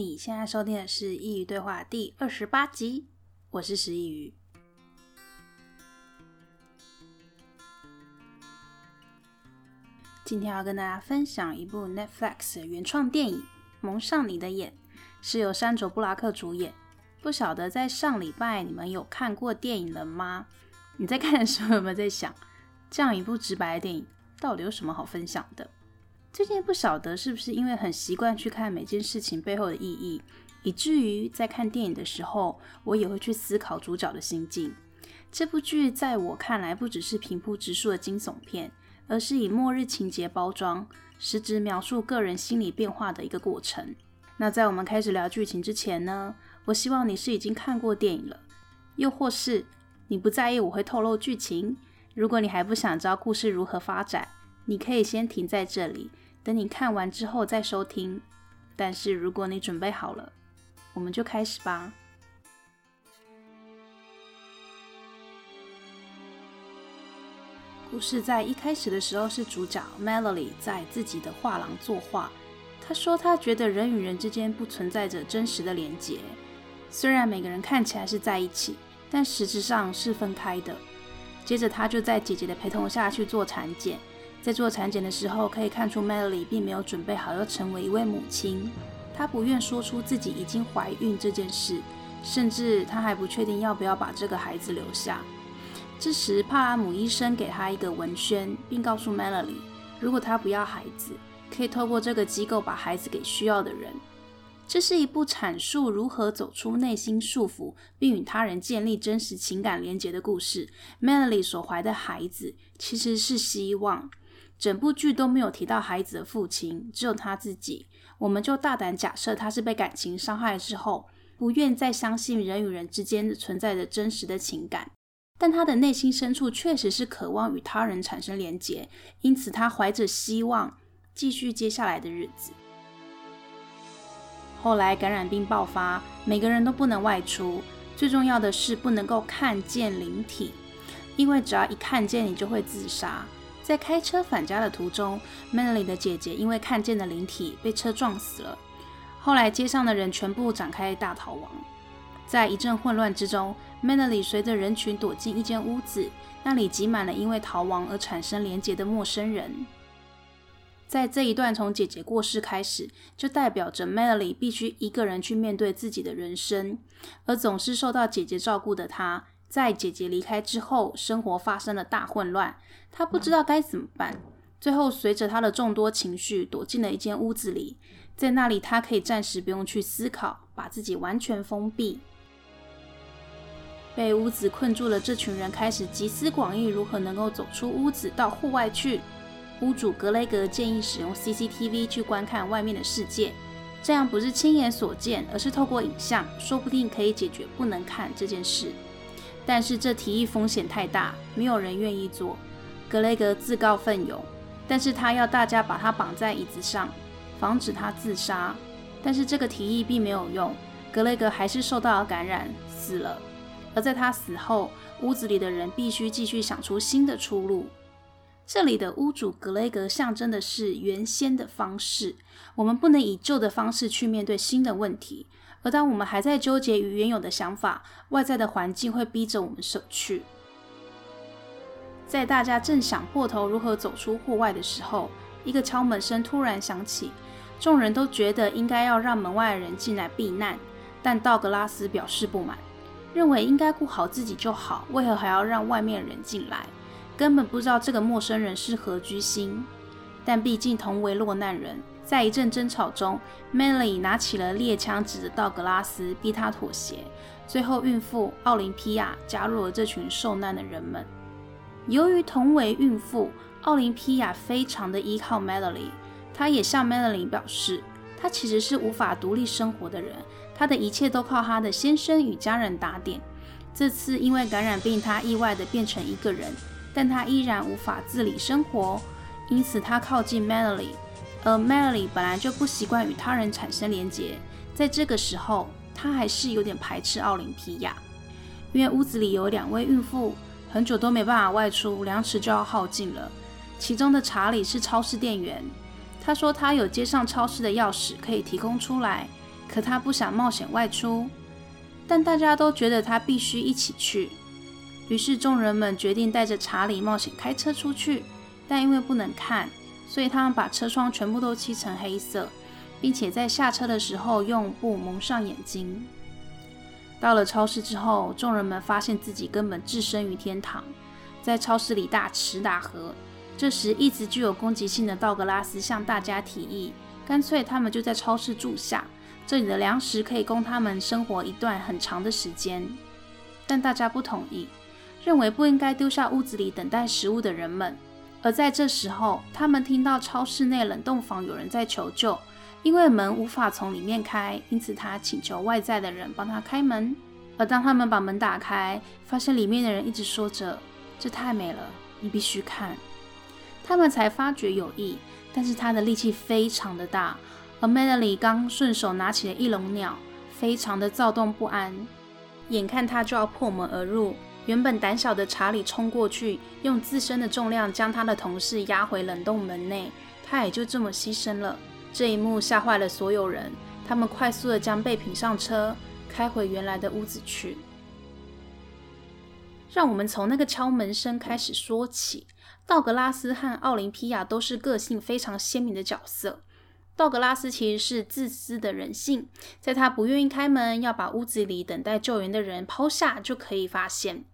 你现在收听的是《佾萮对话》第二十八集，我是师佾萮。今天要跟大家分享一部 Netflix 的原创电影《蒙上你的眼》，是由山卓·布拉克主演。不晓得在上礼拜你们有看过电影了吗？你在看的时候有没有在想，这样一部直白的电影到底有什么好分享的？最近不晓得是不是因为很习惯去看每件事情背后的意义，以至于在看电影的时候，我也会去思考主角的心境。这部剧在我看来不只是平铺直述的惊悚片，而是以末日情节包装，实质描述个人心理变化的一个过程。那在我们开始聊剧情之前呢，我希望你是已经看过电影了，又或是你不在意我会透露剧情。如果你还不想知道故事如何发展，你可以先停在这里。等你看完之后再收听，但是如果你准备好了，我们就开始吧。故事在一开始的时候是主角 Melody 在自己的画廊作画，他说他觉得人与人之间不存在着真实的连结，虽然每个人看起来是在一起，但实质上是分开的。接着他就在姐姐的陪同下去做产检。在做产检的时候，可以看出 Melody 并没有准备好要成为一位母亲。她不愿说出自己已经怀孕这件事，甚至她还不确定要不要把这个孩子留下。这时，帕拉姆医生给她一个文宣，并告诉 Melody，如果她不要孩子，可以透过这个机构把孩子给需要的人。这是一部阐述如何走出内心束缚，并与他人建立真实情感连结的故事。Melody 所怀的孩子其实是希望。整部剧都没有提到孩子的父亲，只有他自己。我们就大胆假设他是被感情伤害之后，不愿再相信人与人之间存在着真实的情感。但他的内心深处确实是渴望与他人产生连结，因此他怀着希望继续接下来的日子。后来感染病爆发，每个人都不能外出，最重要的是不能够看见灵体，因为只要一看见你就会自杀。在开车返家的途中，Melody 的姐姐因为看见的灵体被车撞死了。后来街上的人全部展开大逃亡，在一阵混乱之中，Melody 随着人群躲进一间屋子，那里挤满了因为逃亡而产生连结的陌生人。在这一段从姐姐过世开始，就代表着 Melody 必须一个人去面对自己的人生，而总是受到姐姐照顾的她。在姐姐离开之后，生活发生了大混乱，他不知道该怎么办。最后，随着他的众多情绪，躲进了一间屋子里，在那里，他可以暂时不用去思考，把自己完全封闭。被屋子困住了，这群人开始集思广益，如何能够走出屋子到户外去。屋主格雷格建议使用 CCTV 去观看外面的世界，这样不是亲眼所见，而是透过影像，说不定可以解决不能看这件事。但是这提议风险太大，没有人愿意做。格雷格自告奋勇，但是他要大家把他绑在椅子上，防止他自杀。但是这个提议并没有用，格雷格还是受到了感染，死了。而在他死后，屋子里的人必须继续想出新的出路。这里的屋主格雷格象征的是原先的方式，我们不能以旧的方式去面对新的问题。而当我们还在纠结于原有的想法，外在的环境会逼着我们舍去。在大家正想破头如何走出户外的时候，一个敲门声突然响起。众人都觉得应该要让门外的人进来避难，但道格拉斯表示不满，认为应该顾好自己就好，为何还要让外面的人进来？根本不知道这个陌生人是何居心。但毕竟同为落难人。在一阵争吵中，Melody 拿起了猎枪，指着道格拉斯，逼他妥协。最后，孕妇奥林匹亚加入了这群受难的人们。由于同为孕妇，奥林匹亚非常的依靠 Melody。她也向 Melody 表示，她其实是无法独立生活的人，她的一切都靠她的先生与家人打点。这次因为感染病，她意外的变成一个人，但她依然无法自理生活，因此她靠近 Melody。而 Melody 本来就不习惯与他人产生连结，在这个时候，她还是有点排斥奥林匹亚，因为屋子里有两位孕妇，很久都没办法外出，粮食就要耗尽了。其中的查理是超市店员，他说他有街上超市的钥匙可以提供出来，可他不想冒险外出。但大家都觉得他必须一起去，于是众人们决定带着查理冒险开车出去。但因为不能看，所以他们把车窗全部都漆成黑色，并且在下车的时候用布蒙上眼睛。到了超市之后，众人们发现自己根本置身于天堂，在超市里大吃大喝。这时，一直具有攻击性的道格拉斯向大家提议，干脆他们就在超市住下。这里的粮食可以供他们生活一段很长的时间，但大家不同意，认为不应该丢下屋子里等待食物的人们。而在这时候，他们听到超市内冷冻房有人在求救，因为门无法从里面开，因此他请求外在的人帮他开门。而当他们把门打开，发现里面的人一直说着：“这太美了，你必须看。”他们才发觉有异，但是他的力气非常的大。而 Melody 刚顺手拿起了翼龙鸟，非常的躁动不安，眼看他就要破门而入。原本胆小的查理冲过去，用自身的重量将他的同事压回冷冻门内，他也就这么牺牲了。这一幕吓坏了所有人，他们快速的将备品上车，开回原来的屋子去。让我们从那个敲门声开始说起。道格拉斯和奥林匹亚都是个性非常鲜明的角色。道格拉斯其实是自私的人性，在他不愿意开门，要把屋子里等待救援的人抛下，就可以发现。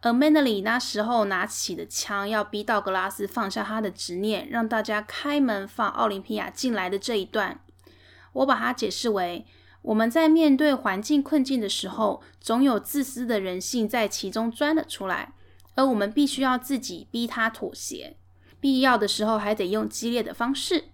而 Manley 那时候拿起的枪，要逼道格拉斯放下他的执念，让大家开门放奥林匹亚进来的这一段，我把它解释为：我们在面对环境困境的时候，总有自私的人性在其中钻了出来，而我们必须要自己逼他妥协，必要的时候还得用激烈的方式。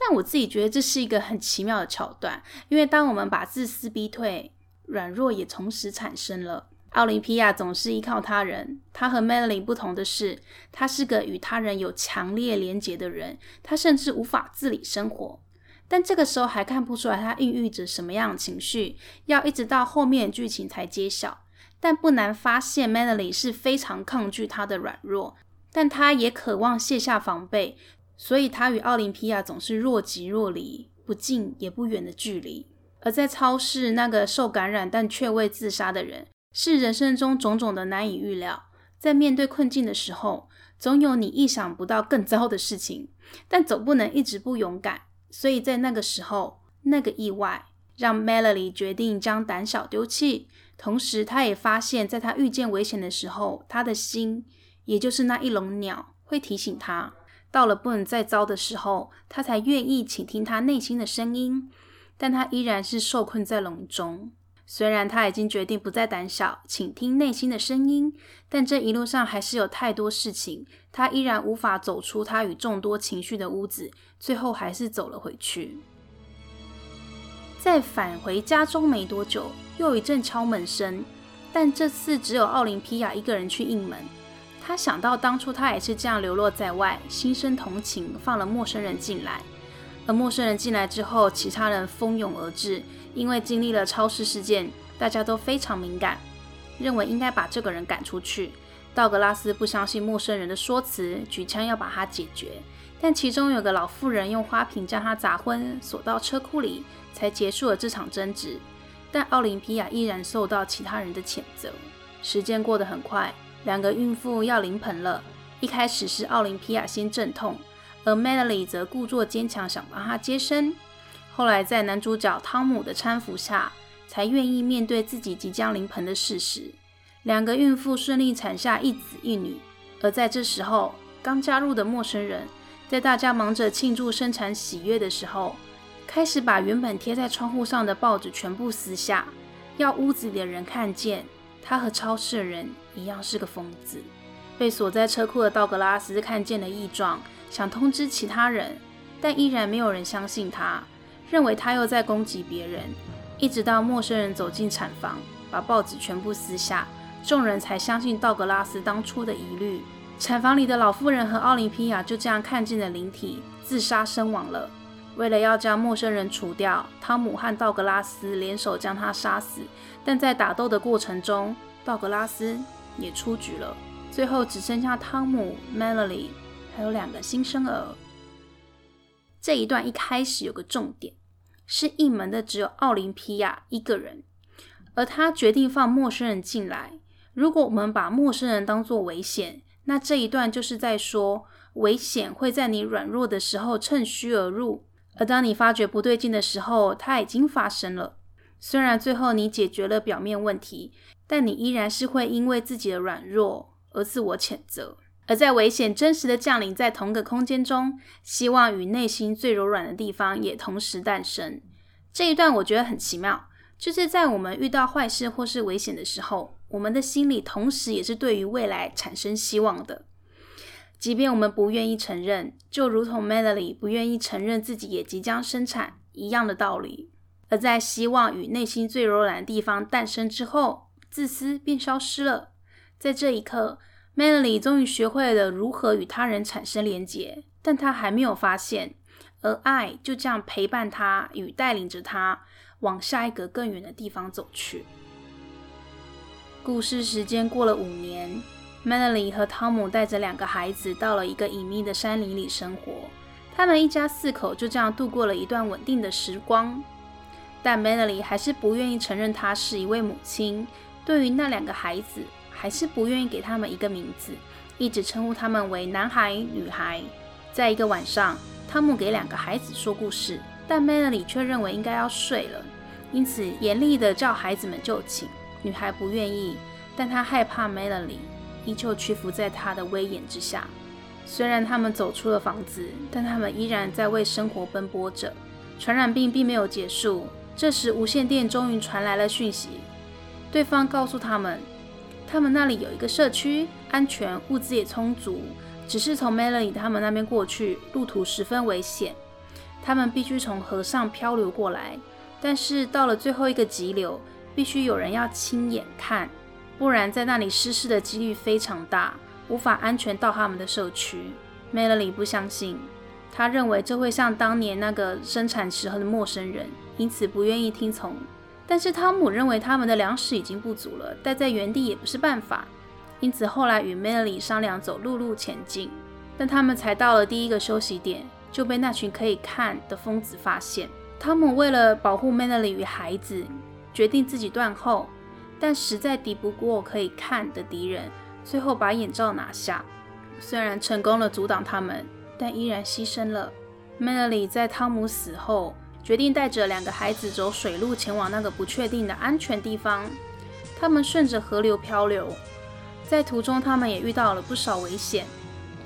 但我自己觉得这是一个很奇妙的桥段，因为当我们把自私逼退，软弱也同时产生了。奥林匹亚总是依靠他人，他和 Melody 不同的是，他是个与他人有强烈连结的人，他甚至无法自理生活。但这个时候还看不出来他孕育着什么样的情绪，要一直到后面剧情才揭晓。但不难发现，Melody 是非常抗拒他的软弱，但他也渴望卸下防备。所以，他与奥林匹亚总是若即若离，不近也不远的距离。而在超市，那个受感染但却未自杀的人，是人生中种种的难以预料。在面对困境的时候，总有你意想不到更糟的事情，但总不能一直不勇敢。所以在那个时候，那个意外让 Melody 决定将胆小丢弃。同时，他也发现，在他遇见危险的时候，他的心，也就是那一笼鸟，会提醒他。到了不能再糟的时候，他才愿意倾听他内心的声音，但他依然是受困在笼中。虽然他已经决定不再胆小，倾听内心的声音，但这一路上还是有太多事情，他依然无法走出他与众多情绪的屋子，最后还是走了回去。在返回家中没多久，又一阵敲门声，但这次只有奥林匹亚一个人去应门。他想到当初他也是这样流落在外，心生同情，放了陌生人进来。而陌生人进来之后，其他人蜂拥而至，因为经历了超市事件，大家都非常敏感，认为应该把这个人赶出去。道格拉斯不相信陌生人的说辞，举枪要把他解决。但其中有个老妇人用花瓶将他砸昏，锁到车库里，才结束了这场争执。但奥林匹亚依然受到其他人的谴责。时间过得很快。两个孕妇要临盆了，一开始是奥林匹亚先阵痛，而 Melody 则故作坚强，想帮她接生。后来在男主角汤姆的搀扶下，才愿意面对自己即将临盆的事实。两个孕妇顺利产下一子一女。而在这时候，刚加入的陌生人，在大家忙着庆祝生产喜悦的时候，开始把原本贴在窗户上的报纸全部撕下，要屋子里的人看见。他和超市的人一样是个疯子。被锁在车库的道格拉斯看见了异状，想通知其他人，但依然没有人相信他，认为他又在攻击别人。一直到陌生人走进产房，把报纸全部撕下，众人才相信道格拉斯当初的疑虑。产房里的老妇人和奥林匹亚就这样看见了灵体自杀身亡了。为了要将陌生人除掉，汤姆和道格拉斯联手将他杀死。但在打斗的过程中，道格拉斯也出局了。最后只剩下汤姆、Melody，还有两个新生儿。这一段一开始有个重点，是应门的只有奥林匹亚一个人，而他决定放陌生人进来。如果我们把陌生人当作危险，那这一段就是在说，危险会在你软弱的时候趁虚而入，而当你发觉不对劲的时候，它已经发生了。虽然最后你解决了表面问题，但你依然是会因为自己的软弱而自我谴责。而在危险真实的降临在同个空间中，希望与内心最柔软的地方也同时诞生。这一段我觉得很奇妙，就是在我们遇到坏事或是危险的时候，我们的心里同时也是对于未来产生希望的，即便我们不愿意承认，就如同 Melody 不愿意承认自己也即将生产一样的道理。而在希望与内心最柔软的地方诞生之后，自私便消失了。在这一刻。Melody 终于学会了如何与他人产生连结，但他还没有发现，而爱就这样陪伴他与带领着他往下一个更远的地方走去。故事时间过了五年，Melody 和汤姆带着两个孩子到了一个隐秘的山林里生活。他们一家四口就这样度过了一段稳定的时光，但 Melody 还是不愿意承认她是一位母亲。对于那两个孩子，还是不愿意给他们一个名字，一直称呼他们为男孩、女孩。在一个晚上，汤姆给两个孩子说故事，但 Melody 却认为应该要睡了，因此严厉地叫孩子们就寝。女孩不愿意，但她害怕 Melody，依旧屈服在他的威严之下。虽然他们走出了房子，但他们依然在为生活奔波着。传染病并没有结束。这时，无线电终于传来了讯息，对方告诉他们。他们那里有一个社区，安全，物资也充足，只是从 Melody 他们那边过去，路途十分危险。他们必须从河上漂流过来，但是到了最后一个急流，必须有人要亲眼看，不然在那里失事的几率非常大，无法安全到他们的社区。Melly 不相信，他认为这会像当年那个生产时候的陌生人，因此不愿意听从。但是汤姆认为他们的粮食已经不足了，待在原地也不是办法，因此后来与 Melly 商量走陆路前进。但他们才到了第一个休息点，就被那群可以看的疯子发现。汤姆为了保护 Melly 与孩子，决定自己断后，但实在敌不过可以看的敌人，最后把眼罩拿下。虽然成功了阻挡他们，但依然牺牲了。Melody 在汤姆死后。决定带着两个孩子走水路前往那个不确定的安全地方。他们顺着河流漂流，在途中他们也遇到了不少危险。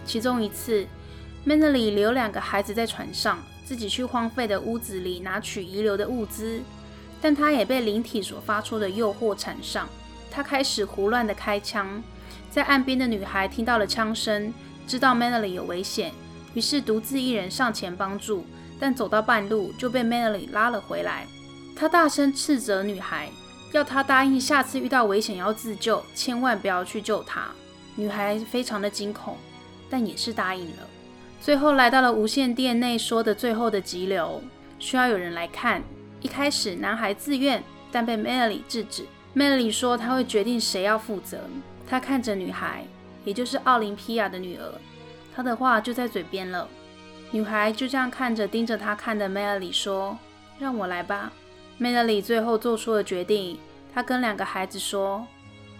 其中一次，Melody 留两个孩子在船上，自己去荒废的屋子里拿取遗留的物资，但他也被灵体所发出的诱惑缠上。他开始胡乱的开枪，在岸边的女孩听到了枪声，知道 Manly 有危险，于是独自一人上前帮助。但走到半路就被 Manly 拉了回来。他大声斥责女孩，要她答应下次遇到危险要自救，千万不要去救她。女孩非常的惊恐，但也是答应了。最后来到了无线电内说的最后的急流，需要有人来看。一开始男孩自愿，但被 Melody 制止。Melody 说他会决定谁要负责。他看着女孩，也就是奥林匹亚的女儿，他的话就在嘴边了。女孩就这样看着盯着她看的 Melody 说：“让我来吧。” Melody 最后做出了决定，她跟两个孩子说：“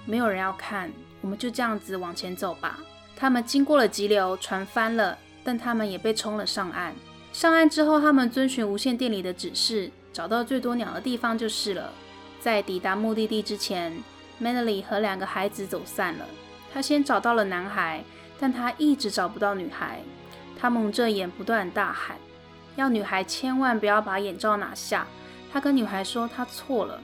没有人要看，我们就这样子往前走吧。”他们经过了急流，船翻了，但他们也被冲了上岸。上岸之后，他们遵循无线电里的指示，找到最多鸟的地方就是了。在抵达目的地之前，Manly 和两个孩子走散了。他先找到了男孩，但他一直找不到女孩。他蒙着眼，不断大喊，要女孩千万不要把眼罩拿下。他跟女孩说，他错了，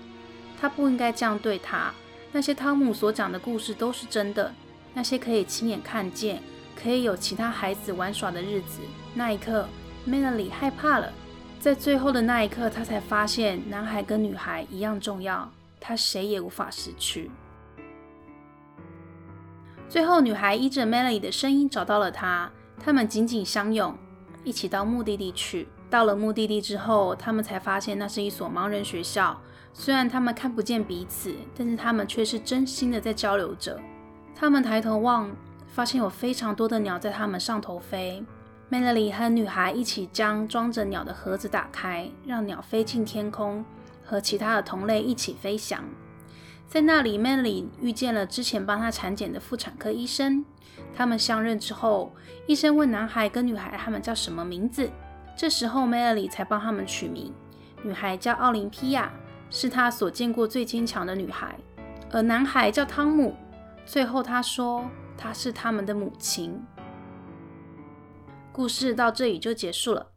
他不应该这样对她。那些汤姆所讲的故事都是真的，那些可以亲眼看见，可以有其他孩子玩耍的日子。那一刻，Manly 害怕了。在最后的那一刻，他才发现男孩跟女孩一样重要，他谁也无法失去。最后，女孩依着 Melody 的声音找到了他。他们紧紧相拥，一起到目的地去。到了目的地之后，他们才发现那是一所盲人学校。虽然他们看不见彼此，但是他们却是真心的在交流着。他们抬头望，发现有非常多的鸟在他们上头飞。Melody 和女孩一起将装着鸟的盒子打开，让鸟飞进天空，和其他的同类一起飞翔。在那里，Melody 遇见了之前帮她产检的妇产科医生。他们相认之后，医生问男孩跟女孩他们叫什么名字。这时候，Melody 才帮他们取名。女孩叫奥林匹亚，是他所见过最坚强的女孩；而男孩叫汤姆。最后，他说她是他们的母亲。故事到这里就结束了。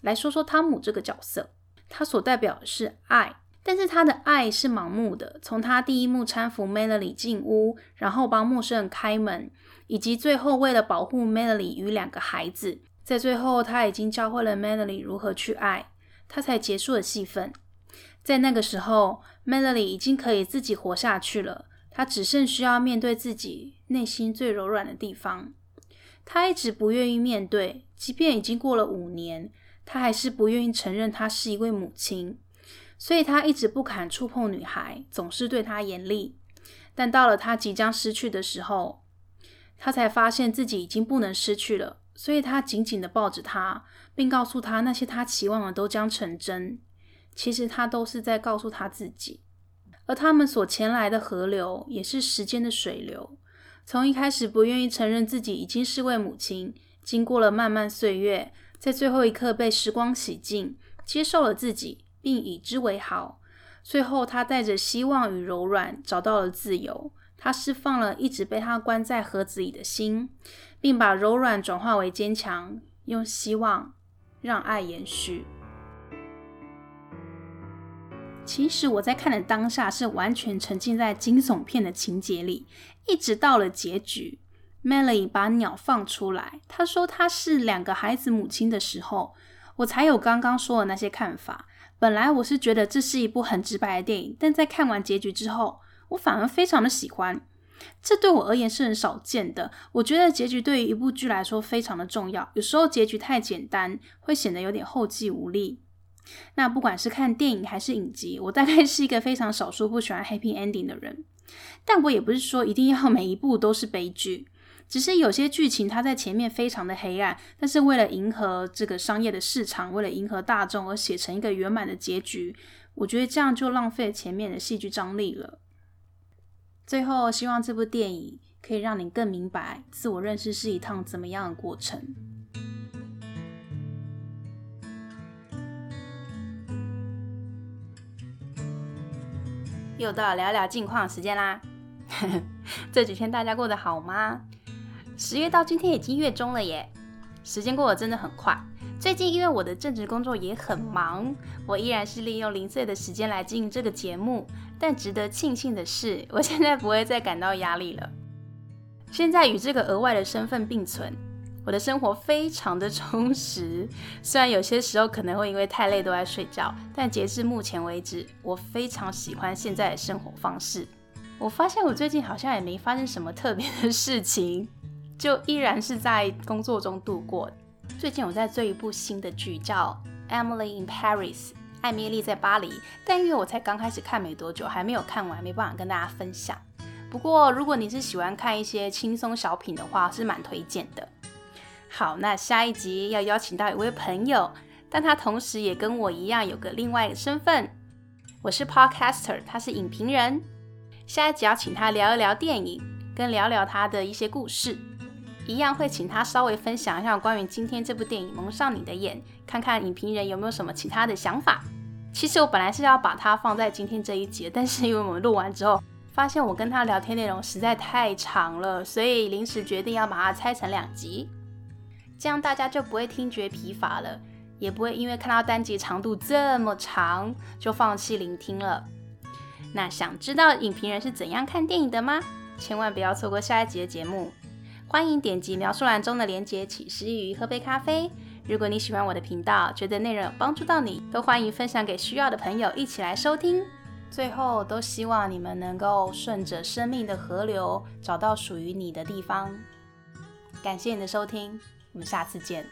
来说说汤姆这个角色，他所代表的是爱，但是他的爱是盲目的。从他第一幕搀扶 Melody 进屋，然后帮陌生人开门，以及最后为了保护 Melody 与两个孩子，在最后他已经教会了 Melody 如何去爱，他才结束了戏份。在那个时候，Melody 已经可以自己活下去了，他只剩需要面对自己内心最柔软的地方。他一直不愿意面对，即便已经过了五年，他还是不愿意承认他是一位母亲，所以他一直不敢触碰女孩，总是对她严厉。但到了他即将失去的时候，他才发现自己已经不能失去了，所以他紧紧的抱着她，并告诉她那些他期望的都将成真。其实他都是在告诉他自己，而他们所前来的河流，也是时间的水流。从一开始不愿意承认自己已经是位母亲，经过了漫漫岁月，在最后一刻被时光洗净，接受了自己，并以之为豪。最后，他带着希望与柔软找到了自由。他释放了一直被他关在盒子里的心，并把柔软转化为坚强，用希望让爱延续。其实我在看的当下是完全沉浸在惊悚片的情节里，一直到了结局，Melody 把鸟放出来，她说她是两个孩子母亲的时候，我才有刚刚说的那些看法。本来我是觉得这是一部很直白的电影，但在看完结局之后，我反而非常的喜欢。这对我而言是很少见的。我觉得结局对于一部剧来说非常的重要，有时候结局太简单，会显得有点后继无力。那不管是看电影还是影集，我大概是一个非常少数不喜欢 happy ending 的人。但我也不是说一定要每一部都是悲剧，只是有些剧情它在前面非常的黑暗，但是为了迎合这个商业的市场，为了迎合大众而写成一个圆满的结局，我觉得这样就浪费前面的戏剧张力了。最后，希望这部电影可以让你更明白自我认识是一趟怎么样的过程。又到聊聊近况时间啦，这几天大家过得好吗？十月到今天已经月中了耶，时间过得真的很快。最近因为我的正职工作也很忙，我依然是利用零碎的时间来经营这个节目。但值得庆幸的是，我现在不会再感到压力了。现在与这个额外的身份并存。我的生活非常的充实，虽然有些时候可能会因为太累都在睡觉，但截至目前为止，我非常喜欢现在的生活方式。我发现我最近好像也没发生什么特别的事情，就依然是在工作中度过。最近我在追一部新的剧，叫《Emily in Paris》，艾米丽在巴黎，但因为我才刚开始看没多久，还没有看完，没办法跟大家分享。不过如果你是喜欢看一些轻松小品的话，是蛮推荐的。好，那下一集要邀请到一位朋友，但他同时也跟我一样有个另外一个身份，我是 Podcaster，他是影评人。下一集要请他聊一聊电影，跟聊聊他的一些故事，一样会请他稍微分享一下关于今天这部电影《蒙上你的眼》，看看影评人有没有什么其他的想法。其实我本来是要把它放在今天这一集，但是因为我们录完之后，发现我跟他聊天内容实在太长了，所以临时决定要把它拆成两集。这样大家就不会听觉疲乏了，也不会因为看到单集长度这么长就放弃聆听了。那想知道影评人是怎样看电影的吗？千万不要错过下一集的节目。欢迎点击描述栏中的链接，起司鱼喝杯咖啡。如果你喜欢我的频道，觉得内容有帮助到你，都欢迎分享给需要的朋友一起来收听。最后，都希望你们能够顺着生命的河流，找到属于你的地方。感谢你的收听。我们下次见。